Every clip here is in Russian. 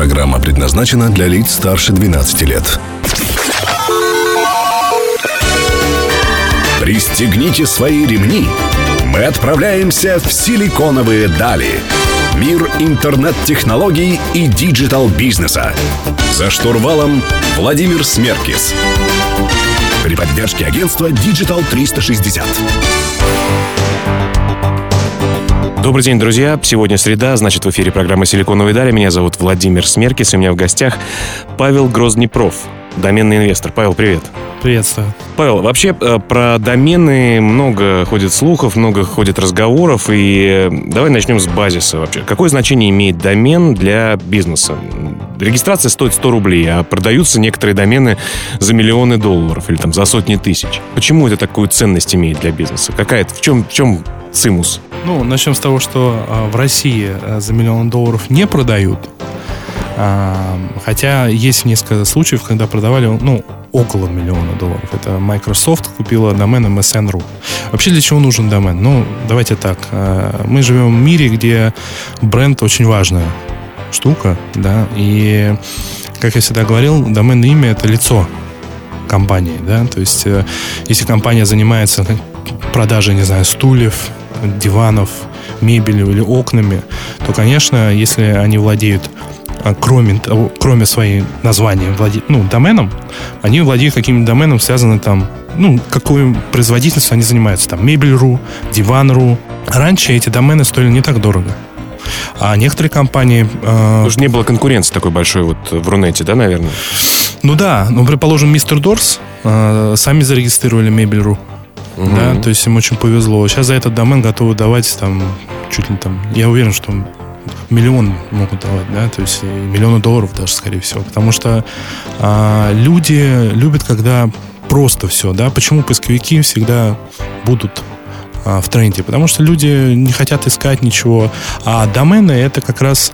Программа предназначена для лиц старше 12 лет. Пристегните свои ремни. Мы отправляемся в силиконовые дали. Мир интернет-технологий и digital-бизнеса. За штурвалом Владимир Смеркис. При поддержке агентства Digital 360. Добрый день, друзья. Сегодня среда, значит, в эфире программа «Силиконовые дали». Меня зовут Владимир Смеркис, и у меня в гостях Павел Грознепров, доменный инвестор. Павел, привет. Приветствую. Павел, вообще э, про домены много ходит слухов, много ходит разговоров, и э, давай начнем с базиса вообще. Какое значение имеет домен для бизнеса? Регистрация стоит 100 рублей, а продаются некоторые домены за миллионы долларов или там за сотни тысяч. Почему это такую ценность имеет для бизнеса? Какая это? В чем, в чем цимус? Ну, начнем с того, что э, в России э, за миллион долларов не продают. А, хотя есть несколько случаев, когда продавали, ну, около миллиона долларов. Это Microsoft купила домен MSN.ru. Вообще для чего нужен домен? Ну, давайте так. Мы живем в мире, где бренд очень важная штука, да, и, как я всегда говорил, доменное имя — это лицо компании, да, то есть э, если компания занимается продажей, не знаю, стульев, диванов, мебелью или окнами, то, конечно, если они владеют а, кроме, того- кроме своей названия, владе- ну, доменом, они владеют каким-нибудь доменом, связанным там, ну, какое производительство они занимаются, там, мебель.ру, диван.ру. Раньше эти домены стоили не так дорого. А некоторые компании... э, что не было конкуренции такой большой вот в Рунете, да, наверное? ну да, ну, предположим, мистер Дорс э, сами зарегистрировали мебель.ру. Да, то есть им очень повезло. Сейчас за этот домен готовы давать там чуть ли там, я уверен, что миллион могут давать, да, то есть миллионы долларов даже, скорее всего, потому что а, люди любят, когда просто все, да, почему поисковики всегда будут а, в тренде, потому что люди не хотят искать ничего, а домены это как раз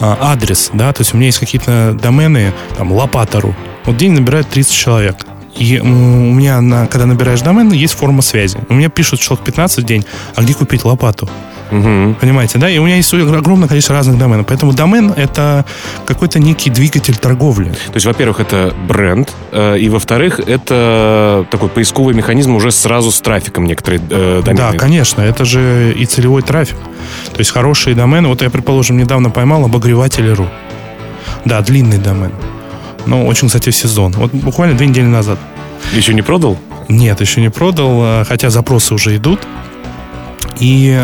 а, адрес, да, то есть у меня есть какие-то домены, там, лопата.ру, вот день набирает 30 человек, и у меня, на, когда набираешь домен, есть форма связи. У меня пишут человек 15 в день, а где купить лопату? Мгм. Понимаете, да? И у меня есть огромное количество разных доменов. Поэтому домен — это какой-то некий двигатель торговли. То есть, во-первых, это бренд, э, и, во-вторых, это такой поисковый механизм уже сразу с трафиком некоторые э, домены. Да, конечно, это же и целевой трафик. То есть хорошие домены. Вот я, предположим, недавно поймал обогреватели.ру. Да, длинный домен. Но очень, кстати, в сезон. Вот буквально две недели назад. Еще не продал? Нет, еще не продал, а, хотя запросы уже идут. И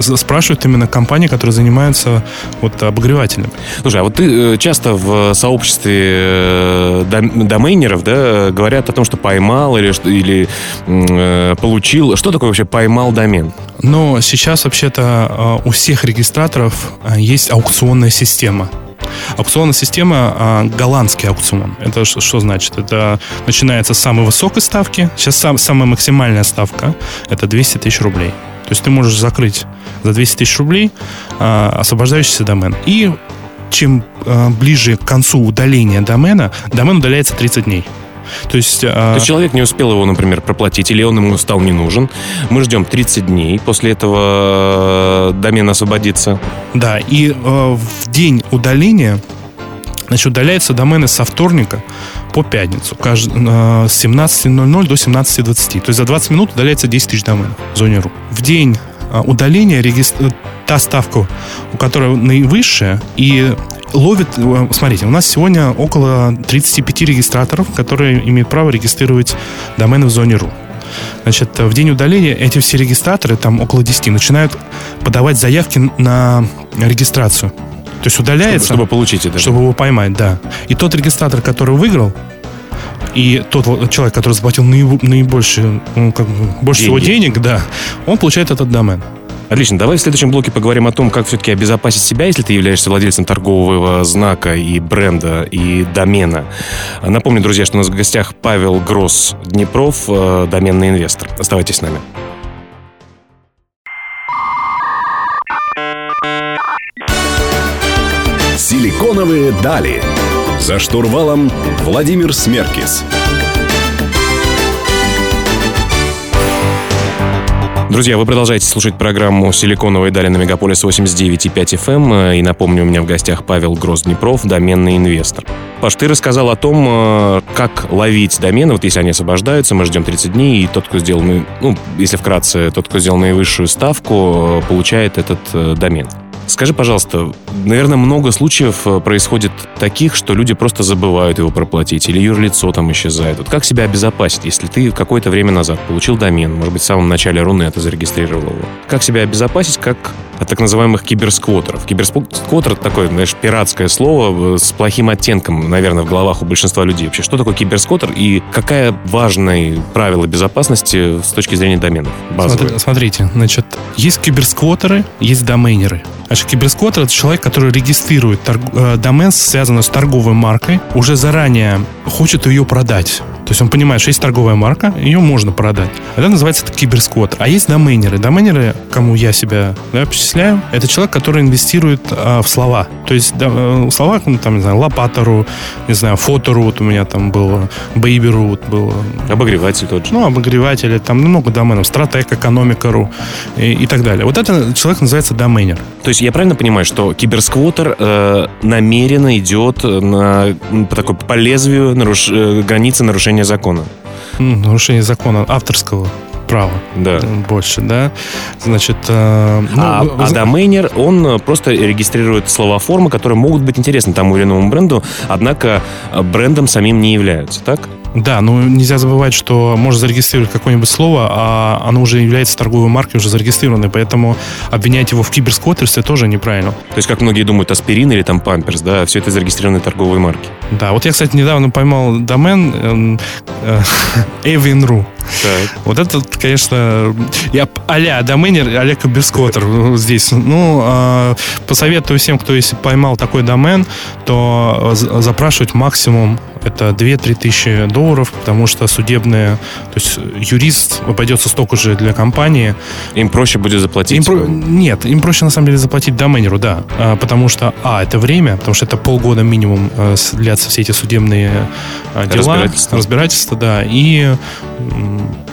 с- спрашивают именно компании, которые занимаются вот обогревателями. Слушай, а вот ты э, часто в сообществе э, дом- домейнеров, да, говорят о том, что поймал или, или э, получил. Что такое вообще поймал домен? Но сейчас вообще-то а, у всех регистраторов есть аукционная система. Аукционная система а, голландский аукцион. Это что значит? Это начинается с самой высокой ставки. Сейчас сам- самая максимальная ставка это 200 тысяч рублей. То есть ты можешь закрыть за 200 тысяч рублей а, освобождающийся домен. И чем а, ближе к концу удаления домена, домен удаляется 30 дней. То есть, а, То есть человек не успел его, например, проплатить, или он ему стал не нужен. Мы ждем 30 дней, после этого э, домен освободится. Да, и э, в день удаления, значит, удаляются домены со вторника по пятницу, э, с 17.00 до 17.20. То есть за 20 минут удаляется 10 тысяч доменов в зоне РУ. В день э, удаления регис- э, та ставка, у которой наивысшая, и ловит... э, Смотрите, у нас сегодня около 35 регистраторов, которые имеют право регистрировать домены в зоне РУ. Значит, в день удаления эти все регистраторы, там около 10, начинают подавать заявки на регистрацию. То есть удаляется, Чтобы, чтобы получить это. чтобы его поймать, да. И тот регистратор, который выиграл, и тот человек, который заплатил наибо- наибольшее, ну, как больше всего Деньги. денег, да, он получает этот домен. Отлично. Давай в следующем блоке поговорим о том, как все-таки обезопасить себя, если ты являешься владельцем торгового знака и бренда, и домена. Напомню, друзья, что у нас в гостях Павел Гросс Днепров, э, доменный инвестор. Оставайтесь с нами. Силиконовые дали. За штурвалом Владимир Смеркис. Друзья, вы продолжаете слушать программу «Силиконовые дали» на Мегаполис 89,5 FM. И напомню, у меня в гостях Павел Грозднепров, доменный инвестор. Паш, ты рассказал о том, э, как ловить домены, вот если они освобождаются, мы ждем 30 дней, и тот, кто сделал, ну, если вкратце, тот, кто сделал наивысшую ставку, э, получает этот э, домен. Скажи, пожалуйста, наверное, много случаев э, происходит таких, что люди просто забывают его проплатить, или юрлицо там исчезает. Вот как себя обезопасить, если ты какое-то время назад получил домен, может быть, в самом начале Рунета зарегистрировал его? Как себя обезопасить, как от так называемых киберсквотеров. Киберсквотер — это такое, знаешь, пиратское слово э, с плохим оттенком, наверное, в головах у большинства людей. Вообще, что такое киберсквотер и какая важное правило безопасности с точки зрения доменов? Базовые? Смотрите, значит, есть киберсквотеры, есть доменеры. Значит, киберсквотер — это человек, который регистрирует торг... Э, домен, связанный с торговой маркой, уже заранее хочет ее продать. То есть он понимает, что есть торговая марка, ее можно продать. Это называется это. А есть доменеры. Доменеры, кому я себя да, перечисляю, это человек, который инвестирует а, в слова. То есть да, э, в словах, ну, там, не знаю, лопатору, не знаю, фотору, вот у меня там было, бейберу вот было. Обогреватель тот же. Ну, обогреватели, там много доменов, стратег, экономикару и, и так далее. Вот это человек называется доменер. То есть я правильно понимаю, что киберсквотер э, намеренно идет на, по такой по лезвию наруш, э, границы нарушения закона? Нарушение закона авторского права. Да. Больше, да. Значит... Э, ну, а, вы... а доменер, он просто регистрирует слова формы, которые могут быть интересны тому или иному бренду, однако брендом самим не являются, так? Да, но нельзя забывать, что можно зарегистрировать какое-нибудь слово, а оно уже является торговой маркой, уже зарегистрированной, поэтому обвинять его в киберсквотерстве тоже неправильно. То есть, как многие думают, аспирин или там памперс, да, все это зарегистрированные торговые марки. Да, вот я, кстати, недавно поймал домен э, Avian.ru. Так. Вот это, конечно, я а-ля доменер, а-ля киберсквотер здесь. Ну, э, посоветую всем, кто если поймал такой домен, то запрашивать максимум это 2-3 тысячи долларов, потому что судебные, то есть юрист обойдется столько же для компании. Им проще будет заплатить? Им про... Нет, им проще на самом деле заплатить доменеру, да. А, потому что, а, это время, потому что это полгода минимум э, длятся все эти судебные а, дела. Разбирательства. Разбирательства, да. И,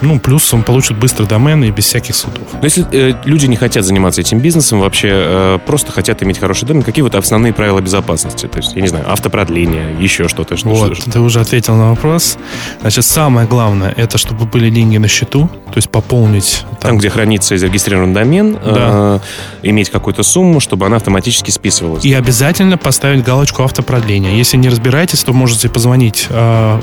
ну, плюс он получит быстро домен и без всяких судов. Но если э, люди не хотят заниматься этим бизнесом, вообще э, просто хотят иметь хороший домен, какие вот основные правила безопасности? То есть, я не знаю, автопродление, еще что-то. Что, вот, ты уже ответил на вопрос. Значит, самое главное, это чтобы были деньги на счету, то есть пополнить... Там, там где хранится зарегистрирован домен, да. э, иметь какую-то сумму, чтобы она автоматически списывалась. И обязательно поставить галочку автопродления. Если не разбираетесь, то можете позвонить э,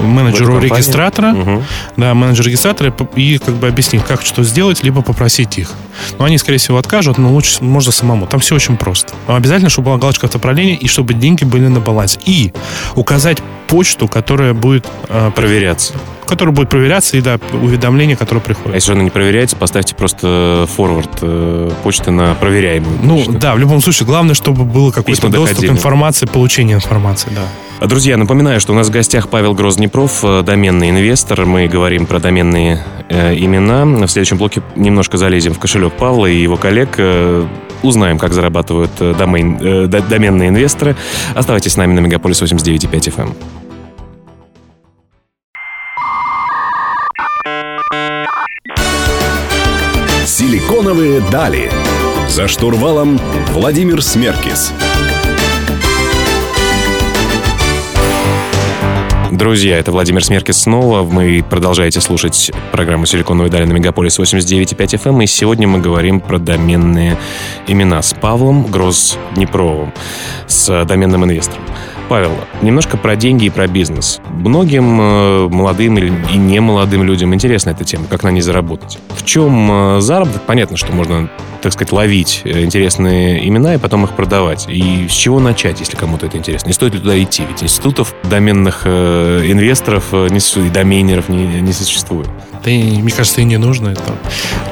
менеджеру регистратора, угу. Да, менеджер регистратора и как бы объяснить, как что сделать, либо попросить их. Но они, скорее всего, откажут, но лучше можно самому. Там все очень просто. Но обязательно, чтобы была галочка автопродления и чтобы деньги были на балансе. И указать почту, которая будет э, проверяться. Которая будет проверяться, и да, уведомление, которое приходит. А если она не проверяется, поставьте просто форвард э, почты на проверяемую. Ну почту. да, в любом случае, главное, чтобы был какой-то доступ к информации, получение информации, да. Друзья, напоминаю, что у нас в гостях Павел Грознепров, э, доменный инвестор. Мы говорим про доменные э, имена. В следующем блоке немножко залезем в кошелек Павла и его коллег. Э, узнаем, как зарабатывают э, домен, э, доменные инвесторы. Оставайтесь с нами на Мегаполис 89.5 FM. Силиконовые дали. За штурвалом Владимир Смеркис. Друзья, это Владимир Смеркис снова. Вы продолжаете слушать программу «Силиконовые дали» на Мегаполис 89.5 FM. Эм. И сегодня мы говорим про доменные имена с Павлом Гроз-Днепровым, с доменным инвестором. Павел, немножко про деньги и про бизнес. Многим э, молодым и не молодым людям интересна эта тема, как на ней заработать. В чем э, заработок? Понятно, что можно, так сказать, ловить э, интересные имена и потом их продавать. И с чего начать, если кому-то это интересно? Не стоит ли туда идти? Ведь институтов доменных инвесторов не, и доменеров не, не существует. Да и, мне кажется, и не нужно это.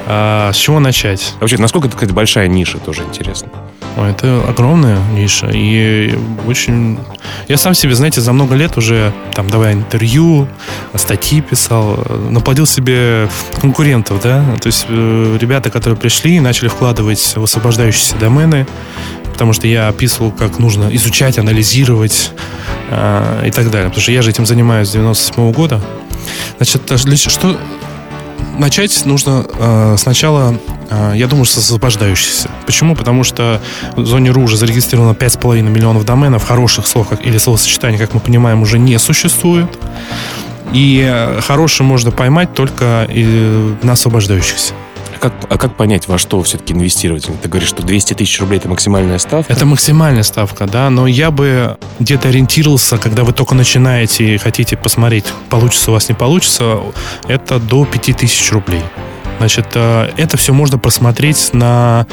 А, с чего начать? Вообще, насколько это какая-то большая ниша, тоже интересно. Это огромная ниша. И очень... Я сам себе, знаете, за много лет уже там давая интервью, статьи писал, наплодил себе конкурентов, да. То есть э, ребята, которые пришли и начали вкладывать в освобождающиеся домены, потому что я описывал, как нужно изучать, анализировать э, и так далее. Потому что я же этим занимаюсь с 97 -го года. Значит, что начать нужно э, сначала, э, я думаю, с освобождающихся. Почему? Потому что в зоне РУ уже зарегистрировано 5,5 миллионов доменов, хороших слов как, или словосочетаний, как мы понимаем, уже не существует. И э, хорошие можно поймать только и на освобождающихся. Как, а как понять, во что все-таки инвестировать? Ты говоришь, что 200 тысяч рублей это максимальная ставка? Это максимальная ставка, да, но я бы где-то ориентировался, когда вы только начинаете и хотите посмотреть, получится у вас, не получится, это до 5000 рублей. Значит, э, это все можно просмотреть на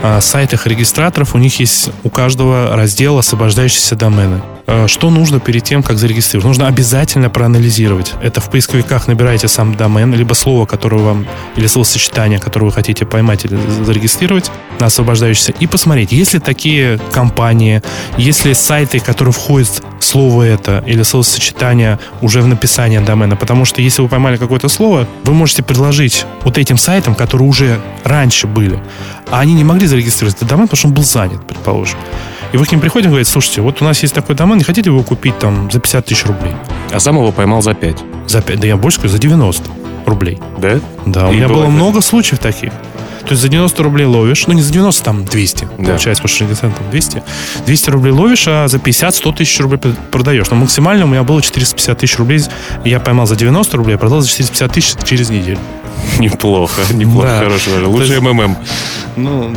э, сайтах регистраторов. У них есть у каждого раздел освобождающиеся домены. Э, что нужно перед тем, как зарегистрировать? Нужно обязательно проанализировать. Это в поисковиках набираете сам домен, либо слово, которое вам, или словосочетание, которое вы хотите поймать или зарегистрировать на освобождающийся, и посмотреть, есть ли такие компании, есть ли сайты, которые входят слово это или словосочетание уже в написании домена. Потому что если вы поймали какое-то слово, вы можете предложить вот этим сайтам, которые уже раньше были, а они не могли зарегистрировать этот домен, потому что он был занят, предположим. И вы к ним приходите и говорите, слушайте, вот у нас есть такой домен, не хотите его купить там за 50 тысяч рублей? А сам его поймал за 5. За 5, да я больше скажу, за 90 рублей. Да? Да, у И меня было бывает- много случаев таких. То есть за 90 рублей ловишь, ну не за 90, там 200, Да. получается, потому что регистрация там 200. 200 рублей ловишь, а за 50-100 тысяч рублей продаешь. Но максимально у меня было 450 тысяч рублей. Я поймал за 90 рублей, а продал за 450 тысяч через неделю. Неплохо, неплохо, Да. хороший. Лучше То есть- МММ. Ну,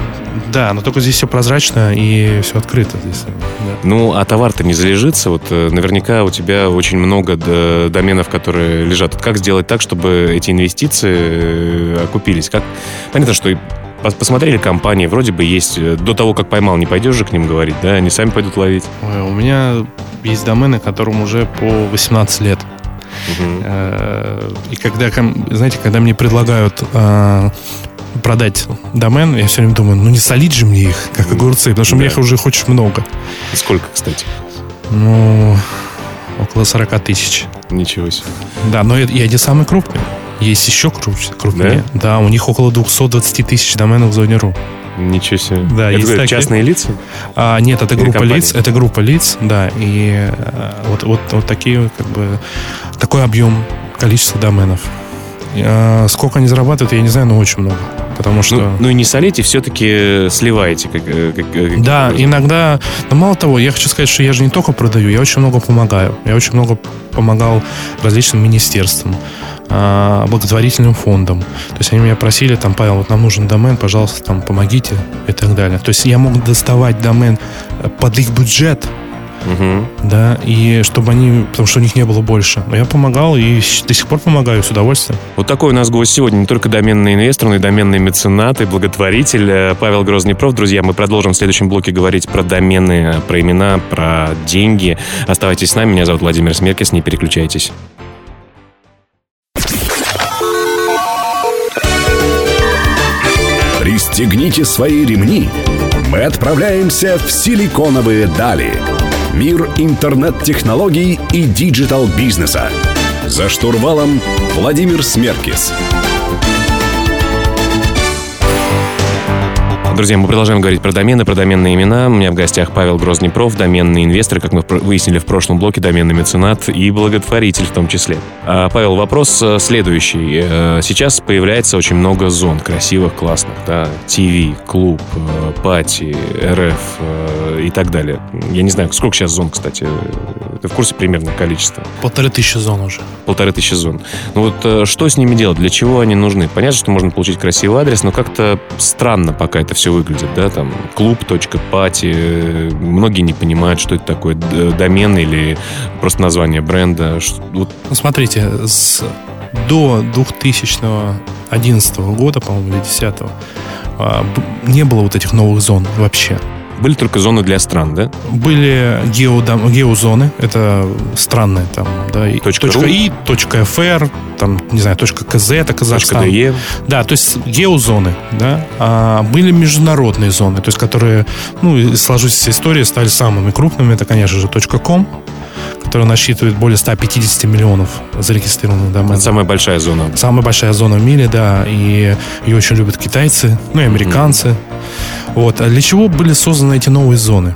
да, но только здесь все прозрачно и все открыто. Здесь, да. Ну, а товар-то не залежится. Вот э, наверняка у тебя очень много д- доменов, которые лежат. Вот Как сделать так, чтобы эти инвестиции э, окупились? Как... Понятно, что посмотрели компании, вроде бы есть... э, До того, как поймал, не пойдешь же к ним говорить, да? Они сами пойдут ловить. Ой, У меня есть домены, которым уже по 18 лет. Э, И когда, знаете, когда мне предлагают э, продать домен, я все время думаю, ну не солить же мне их, как огурцы, потому что мне их уже хочешь много. Сколько, кстати? Ну, около 40 тысяч. Ничего себе. Да, но я, я не самый крупный. Есть еще крупнее. крупнее. Да? у них около 220 тысяч доменов в зоне РУ. Ничего себе. Да, Это есть такие. частные лица? А, нет, это Или группа компании? лиц. Это группа лиц, да. И э, вот, вот, вот такие, как бы, такой объем, количество доменов. А, сколько они зарабатывают, я не знаю, но очень много. Потому что... Ну, ну и не солите, все-таки сливаете. Как, э, как- э, как- Да, иногда, но мало того, я хочу сказать, что я же не только продаю, я очень много помогаю. Я очень много помогал различным министерствам, а, благотворительным фондам. То есть они меня просили, там, Павел, вот нам нужен домен, пожалуйста, там, помогите и так далее. То есть я мог доставать домен э, под их бюджет, Мгм. да, и чтобы они, потому что у них не было больше. Но я помогал и до сих пор помогаю с удовольствием. Вот такой у нас гость сегодня. Не только доменный инвестор, но и доменный меценат и благотворитель э, Павел Грозный-Проф. Друзья, мы продолжим в следующем блоке говорить про домены, про имена, про деньги. Оставайтесь с нами. Меня зовут Владимир Смеркис. Не переключайтесь. Пристегните свои ремни. Мы отправляемся в силиконовые дали. Мир интернет-технологий и digital-бизнеса. За штурвалом Владимир Смеркис. Друзья, мы продолжаем говорить про домены, про доменные имена. У меня в гостях Павел Гросс-Днепров, доменный инвестор, как мы выяснили в прошлом блоке, доменный меценат и благотворитель в том числе. А, Павел, вопрос э, следующий. Э, Сейчас появляется очень много зон красивых, классных, да, TV, club, э, party, РФ и так далее. Я не знаю, сколько сейчас зон, кстати. Ты в курсе примерно количество? Полторы тысячи зон уже. полторы тысячи зон. Ну вот что с ними делать? Для чего они нужны? Понятно, что можно получить красивый адрес, но как-то странно пока это все выглядит, да, там клуб.пати, э, многие не понимают, что это такое, домен или просто название бренда. Вот, Ну, смотрите, с, до 2011 года, по-моему, или 2010 а, не было вот этих новых зон вообще. Были только зоны для стран, да? Были геодом, геозоны, это странные там, да, и Точка точка. .и, точка .фр, там, не знаю, точка .кз, это Точка Казахстан. .де. Да, то есть геозоны, да. А были международные зоны, то есть которые, ну, и сложившейся истории стали самыми крупными. Это, конечно же, .com, которая насчитывает более 150 миллионов зарегистрированных доменов. Это самая большая зона. Самая большая зона в мире, да, и ее очень любят китайцы, ну и американцы. Вот. А для чего были созданы эти новые зоны?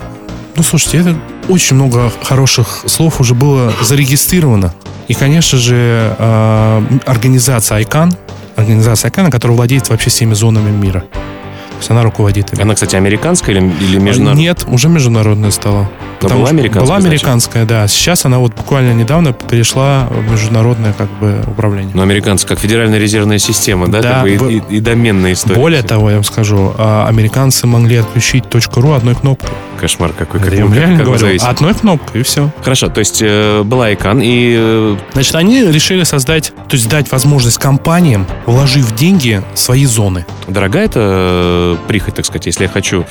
Ну, слушайте, это очень много хороших слов уже было зарегистрировано. И, конечно же, э, организация ICANN, организация ICANN, которая владеет вообще всеми зонами мира. То есть она руководит ими. Она, кстати, американская или, или международная? Нет, уже международная стала. Но была американская, Была значит? американская, да. Сейчас она вот буквально недавно перешла в международное как бы управление. Ну, американская, как федеральная резервная система, да? Да, как бы и- в- и, и доменная история. Более того, я вам скажу, а, американцы могли отключить .ру одной кнопкой. Кошмар какой. Как, я вам реально как говорю, зависите. одной кнопкой и все. Хорошо, то есть э, была ICANN, и э, Значит, они решили создать, то есть дать возможность компаниям, вложив деньги, свои зоны. дорогая это э, прихоть, так сказать, если я хочу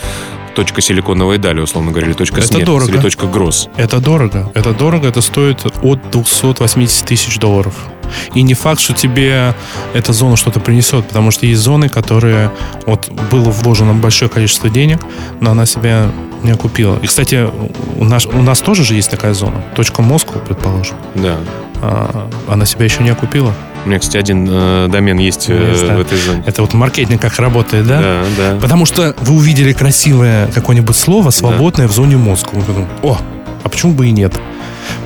точка силиконовая дали, условно говоря, или точка Это смерти, дорого. или точка гросс. Это дорого. Это дорого, это стоит от 280 тысяч долларов. И не факт, что тебе эта зона что-то принесет, потому что есть зоны, которые вот было вложено большое количество денег, но она себя не окупила. И, кстати, у нас, у нас тоже же есть такая зона. Точка Москва, предположим. Да. А, она себя еще не окупила. У меня, кстати, один э, домен есть э, Есть, да. в этой зоне. Это вот маркетинг как работает, да? Да, да. Потому что вы увидели красивое какое-нибудь слово, свободное в зоне мозга. Вы подумали, о, а почему бы и нет?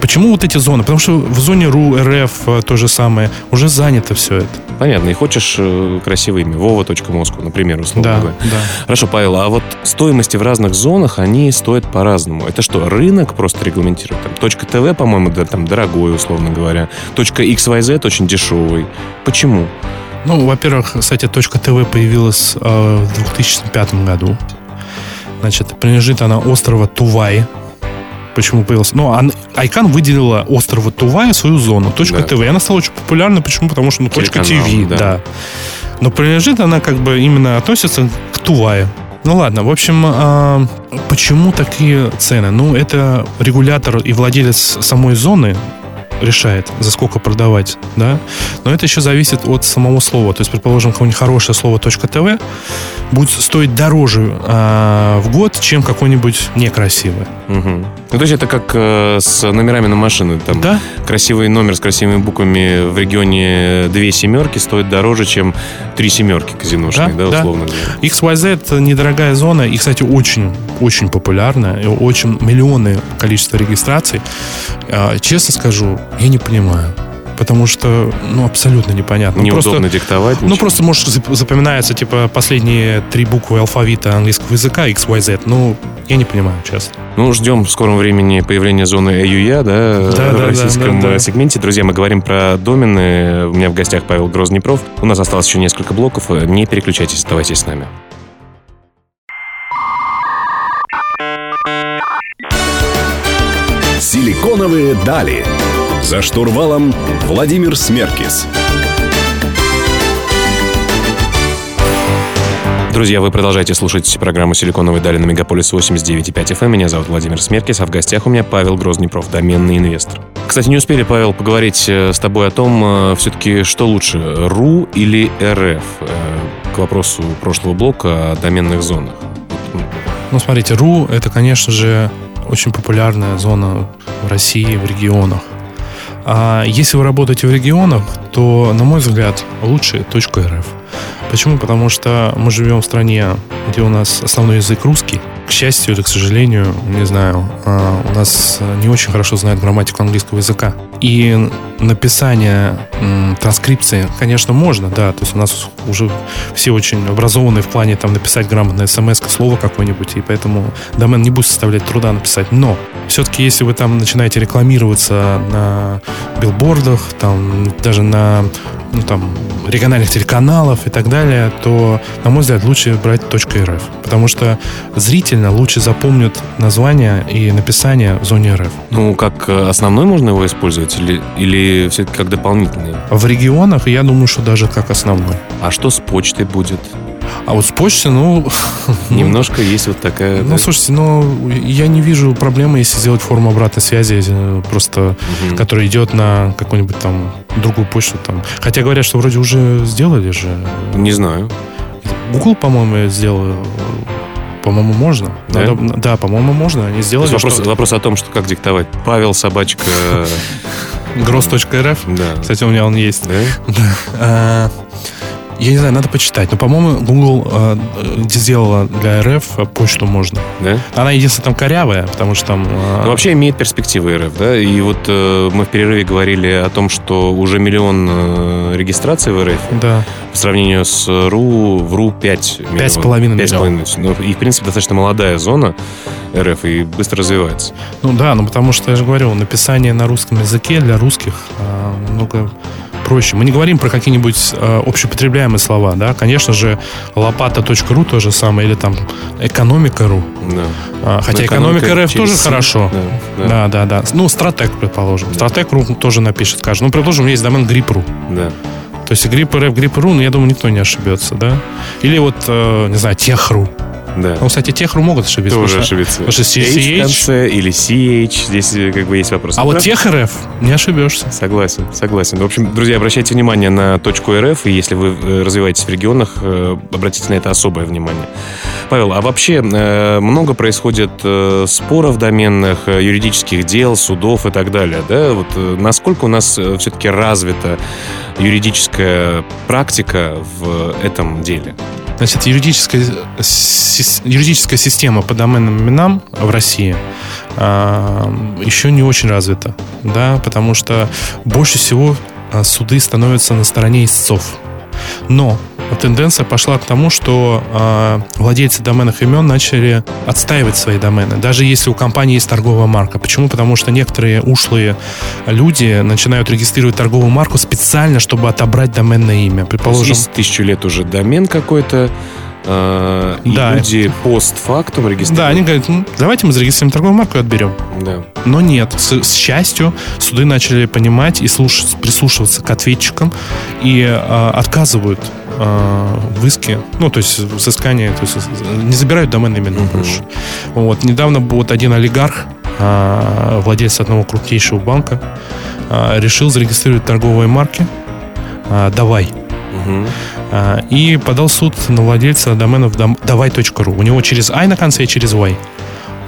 Почему вот эти зоны? Потому что в зоне РУ, РФ э, то же самое. Уже занято все это. Понятно. И хочешь э, красивое имя. Вова.Москва, например, условно Да, говоря. да. Хорошо, Павел, а вот стоимости в разных зонах, они стоят по-разному. Это что, рынок просто регламентирует? Там, точка ТВ, по-моему, да, там дорогой, условно говоря. Точка XYZ очень дешевый. Почему? Ну, во-первых, кстати, точка ТВ появилась э, в 2005 году. Значит, принадлежит она острова Тувай. Почему появился? Ну, ан- Айкан выделила острова Тувай свою зону. Точка Да. ТВ. И она стала очень популярной. Почему? Потому что ну, точка ТВ, да. да. Но принадлежит она как бы именно относится к Туваю. Ну ладно, в общем, а, почему такие цены? Ну, это регулятор и владелец самой зоны решает, за сколько продавать, да. Но это еще зависит от самого слова. То есть, предположим, какое-нибудь хорошее слово .тв будет стоить дороже а, в год, чем какое-нибудь некрасивое. Мгм. Ну, то есть это как э, с номерами на машины. Там Да? красивый номер с красивыми буквами в регионе две семерки стоит дороже, чем три семерки казиношные, да, Да, да. условно говоря. XYZ недорогая зона и, кстати, очень, очень популярная, и очень миллионы количество регистраций. А, Честно скажу, я не понимаю. Потому что, ну, абсолютно непонятно. Ну, Неудобно Просто, диктовать. ну, ничего. просто, может, зап- запоминается, типа, последние три буквы алфавита английского языка, XYZ. Ну, я не понимаю, честно. Ну, ждем в скором времени появления зоны AUYA, да, Да, в да, российском да, да, да. сегменте. Друзья, мы говорим про домены. У меня в гостях Павел Грознепров. У нас осталось еще несколько блоков. Не переключайтесь, оставайтесь с нами. Силиконовые дали. За штурвалом Владимир Смеркис. Друзья, вы продолжаете слушать программу «Силиконовые дали» на Мегаполис 89.5 FM. Меня зовут Владимир Смеркис, а в гостях у меня Павел Грознепров, доменный инвестор. Кстати, не успели, Павел, поговорить э, с тобой о том, все-таки, что лучше, РУ или РФ, э, к вопросу прошлого блока о доменных зонах. Ну, смотрите, РУ — это, конечно же, очень популярная зона в России, в регионах. А если вы работаете в регионах, то, на мой взгляд, лучше .рф. Почему? Потому что мы живем в стране, где у нас основной язык русский. К счастью или к сожалению, не знаю, а, у нас не очень хорошо знают грамматику английского языка. И написание транскрипции, конечно, можно, да. То есть у нас уже все очень образованные в плане там написать грамотное смс слово какое-нибудь, и поэтому домен не будет составлять труда написать. Но все-таки, если вы там начинаете рекламироваться на билбордах, там даже на ну, там, региональных телеканалов и так далее, то, на мой взгляд, лучше брать .рф. Потому что зрительно лучше запомнят название и написание в зоне РФ. Ну, как э, основной можно его использовать или, или все-таки как дополнительный? В регионах, я думаю, что даже как основной. А что с почтой будет? А вот с почты, ну... Немножко есть вот такая... Ну, да? слушайте, ну, я не вижу проблемы, если сделать форму обратной связи, э, просто, Мгм. которая идет на какую-нибудь там другую почту там. Хотя говорят, что вроде уже сделали же. Не знаю. Google, по-моему, сделал. э, По-моему, можно. Да? Надо- да, по-моему, можно. Они То сделали. есть вопрос, что- вопрос о том, что как диктовать. Павел, собачка... Gross.rf. Да. Кстати, у меня он есть. Да? А, Я не знаю, надо почитать. Но, по-моему, Google э, сделала для РФ почту можно. Да? Она единственная там корявая, потому что там... э, Ну, вообще имеет перспективы РФ, да? И вот э, мы в перерыве говорили о том, что уже миллион э, регистраций в РФ Да. по сравнению с РУ, в РУ 5 миллионов. Пять с половиной Пять с миллионов. половиной. Ну, и, в принципе, достаточно молодая зона РФ и быстро развивается. Ну да, ну потому что, я же говорю, написание на русском языке для русских э, много проще. Мы не говорим про какие-нибудь э, общепотребляемые слова, да. Конечно же, лопата.ру то же самое, или там экономика.ру. Да. А, хотя экономика, экономика РФ тоже Си. хорошо. Да, да. Да, да, да. Ну, стратег, предположим. Стратег.ру тоже напишет, скажет. Ну, предположим, есть домен грипп.ру. Да. То есть грипп РФ, грипп.ру, ну, я думаю, никто не ошибется, да? Или вот, э, не знаю, тех.ру. Да. Ну, кстати, тех.ру могут ошибиться. Тоже потому ошибиться. потому что H в CCH. конце или CH. Здесь э, как бы есть вопрос. А вот тех РФ не ошибешься. Согласен, согласен. В общем, друзья, обращайте внимание на точку РФ, и если вы э, развиваетесь в регионах, э, обратите на это особое внимание. Павел, а вообще много происходит споров доменных, юридических дел, судов и так далее, да? Вот насколько у нас все-таки развита юридическая практика в этом деле? Значит, юридическая, юридическая система по доменным именам в России а, еще не очень развита, да, потому что больше всего а, суды становятся на стороне истцов. Но тенденция пошла к тому, что а, владельцы доменных имен начали отстаивать свои домены, даже если у компании есть торговая марка. Почему? Потому что некоторые ушлые люди начинают регистрировать торговую марку специально, чтобы отобрать доменное имя. Предположим, есть тысячу лет уже домен какой-то, э, и Да. люди постфактум регистрируют. Да, они говорят, «Ну, давайте мы зарегистрируем торговую марку и отберем. Да. Но нет, с, с счастью, суды начали понимать и слушать, прислушиваться к ответчикам и а, отказывают а, в иске, ну, то есть взыскание, то есть не забирают доменные имена Мгм. больше. Вот, недавно вот один олигарх, а, владелец одного крупнейшего банка, а, решил зарегистрировать торговые марки а, «Давай». А, и подал суд на владельца доменов давай.ру. У него через I на конце и через Y.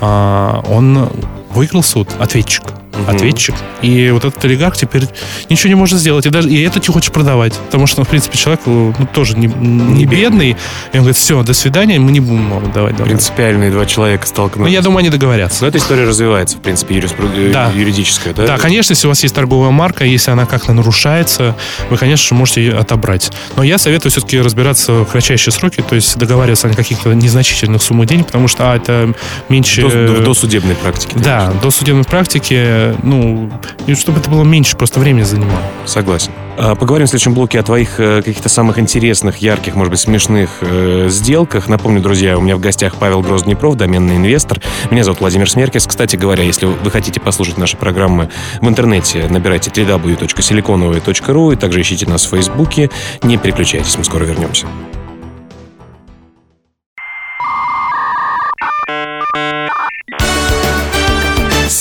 А, Он выиграл суд, ответчик. Мгм. Ответчик. И вот этот олигарх теперь ничего не может сделать. И даже и это не хочет продавать. Потому что, ну, в принципе, человек ну, тоже не, не бедный. И он говорит, все, до свидания, мы не будем вам давать домен. Принципиальные два человека Ну, столкнулись. я думаю, они договорятся. Но эта история развивается, в принципе, юриспру- э, Да. юридическая, да? Да, конечно, если у вас есть торговая марка, если она как-то нарушается, вы, конечно же, можете ее отобрать. Но я советую все-таки разбираться в кратчайшие сроки, то есть договариваться о каких-то незначительных суммах денег, потому что а, это меньше... До, до- до судебной практики. Да, до судебной ну, и чтобы это было меньше, просто времени занимало. Согласен. А, Поговорим в следующем блоке о твоих э, каких-то самых интересных, ярких, может быть, смешных э, сделках. Напомню, друзья, у меня в гостях Павел Грозднепров, доменный инвестор. Меня зовут Владимир Смеркис. Кстати говоря, если вы хотите послушать наши программы в интернете, набирайте www.siliconovые.ru и также ищите нас в Фейсбуке. Не переключайтесь, мы скоро вернемся.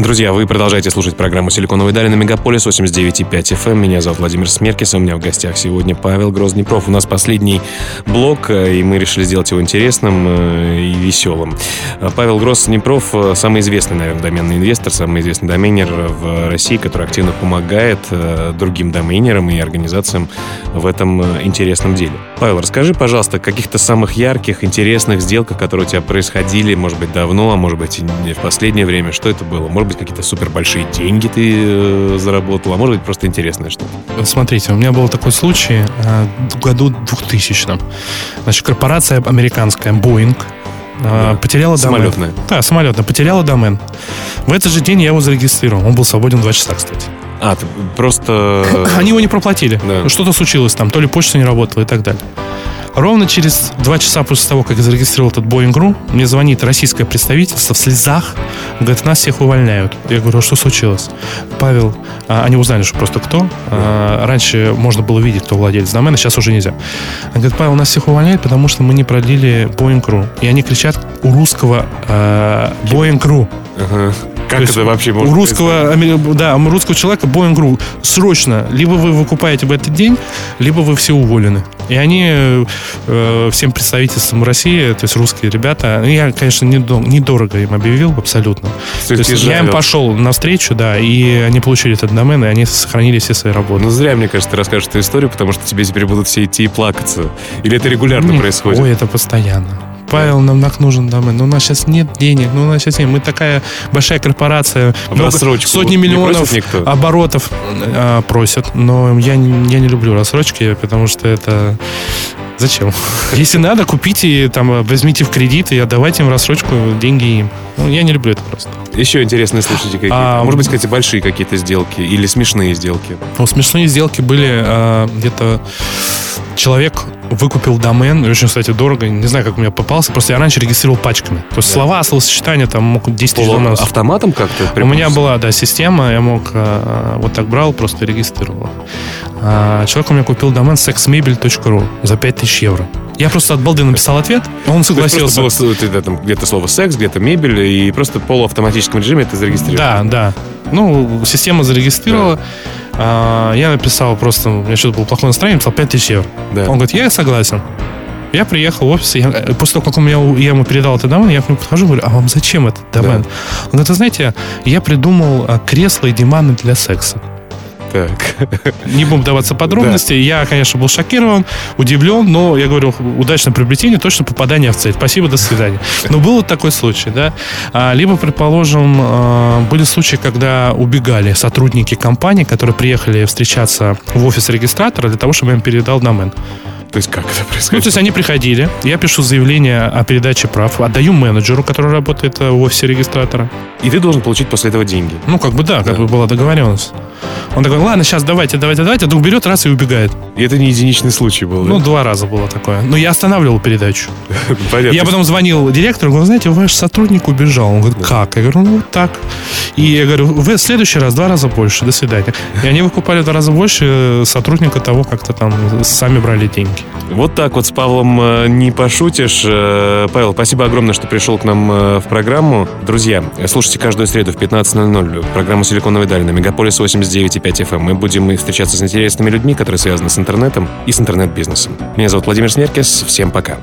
Друзья, вы продолжаете слушать программу «Силиконовые дали» на Мегаполис 89,5 FM. Меня зовут Владимир Смеркис, а у меня в гостях сегодня Павел Грознепров. У нас последний блок, э, и мы решили сделать его интересным э, и веселым. Э, Павел Грознепров самый известный, наверное, доменный инвестор, самый известный доменер в России, который активно помогает другим доменерам и организациям в этом интересном деле. Павел, расскажи, пожалуйста, о каких-то самых ярких, интересных сделках, которые у тебя происходили, может быть, давно, а может быть, и в последнее время. Что это было? Может быть, какие-то супер большие деньги ты э, заработал, а может быть, просто интересное что-то. Смотрите, у меня был такой случай э, в году 2000 Значит, корпорация американская Boeing э, Да. потеряла домен. Самолетная. Да, самолетная, потеряла домен. В этот же день я его зарегистрировал. Он был свободен 2 часа, кстати. А, ты просто... Они его не проплатили. Да. Ну, Что-то случилось там, то ли почта не работала и так далее. Ровно через два часа после того, как я зарегистрировал этот Boeing.ru, мне звонит российское представительство в слезах. Говорит, нас всех увольняют. Я говорю, а что случилось? Павел, а, они узнали, что просто кто. А, раньше можно было видеть, кто владелец домена, сейчас уже нельзя. Он говорит, Павел, нас всех увольняют, потому что мы не продлили Boeing.ru. И они кричат у русского э, Boeing.ru. Ага. Как это вообще У может русского, да, у русского человека Boeing.ru срочно. Либо вы выкупаете в этот день, либо вы все уволены. И они э, э, всем представительствам России, то есть русские ребята. Я, конечно, недорого им объявил абсолютно. То есть я им пошел навстречу, да, и они получили этот домен, и они сохранили все свои работы. Ну, зря, мне кажется, ты расскажешь эту историю, потому что тебе теперь будут все идти и плакаться. Или это регулярно Нет, происходит? Ой, это постоянно. Павел, нам так нужен домен. Но у нас сейчас нет денег. Ну, у нас сейчас нет. Мы такая большая корпорация. Много, сотни миллионов не оборотов а, просят. Но я, я не люблю рассрочки, потому что это Зачем? Если надо, купите, там, возьмите в кредит и отдавайте им рассрочку, деньги им. Ну, я не люблю это просто. Еще интересные случаи какие-то. А, Может быть, кстати, большие какие-то сделки или смешные сделки? Ну, смешные сделки были а, где-то человек выкупил домен, очень, кстати, дорого, не знаю, как у меня попался, просто я раньше регистрировал пачками. То есть да. слова, словосочетания, там мог 10 тысяч доменов. автоматом как-то? У меня была, да, система, я мог а, вот так брал, просто регистрировал. А, человек у меня купил домен sexmebel.ru за 5000 евро. Я просто от балды написал ответ, он согласился. Было, ты, там, где-то слово секс, где-то мебель, и просто в полуавтоматическом режиме это зарегистрировал. Да, да. Ну, система зарегистрировала. Да. А, я написал просто, у меня что-то было плохое настроение, написал 5000 евро. Да. Он говорит, я согласен. Я приехал в офис, я, после того, как у меня, я ему передал этот домен, я к нему подхожу и говорю, а вам зачем этот домен? Да. Он говорит, вы знаете, я придумал а, кресло и диваны для секса. Так. Не будем даваться подробности. Да. Я, конечно, был шокирован, удивлен, но я говорю, удачное приобретение, точно попадание в цель. Спасибо, до свидания. Но был вот такой случай, да. А, либо, предположим, а, были случаи, когда убегали сотрудники компании, которые приехали встречаться в офис регистратора для того, чтобы я им передал домен. То есть как это происходит? Ну, то есть они приходили, я пишу заявление о передаче прав, отдаю менеджеру, который работает э, в офисе регистратора. И ты должен получить после этого деньги? Ну, как бы да, как да. бы была договоренность. Он такой, ладно, сейчас давайте, давайте, давайте, вдруг берет раз и убегает. И это не единичный случай был, Ну, два раза было такое. Но я останавливал передачу. Понятно. Я потом звонил директору, говорю, знаете, ваш сотрудник убежал. Он говорит, как? Я говорю, ну, вот так. И я говорю, вы в следующий раз два раза больше, до свидания. И они выкупали в два раза больше э, сотрудника того, как-то там сами брали деньги. Вот так вот с Павлом э, не пошутишь. Э, Павел, спасибо огромное, что пришел к нам в программу. Друзья, слушайте каждую среду в 15.00 программу «Силиконовая даль» на Мегаполис 89,5 FM. Мы будем встречаться с интересными людьми, которые связаны с интернетом и с интернет-бизнесом. Меня зовут Владимир Смеркес. Всем пока.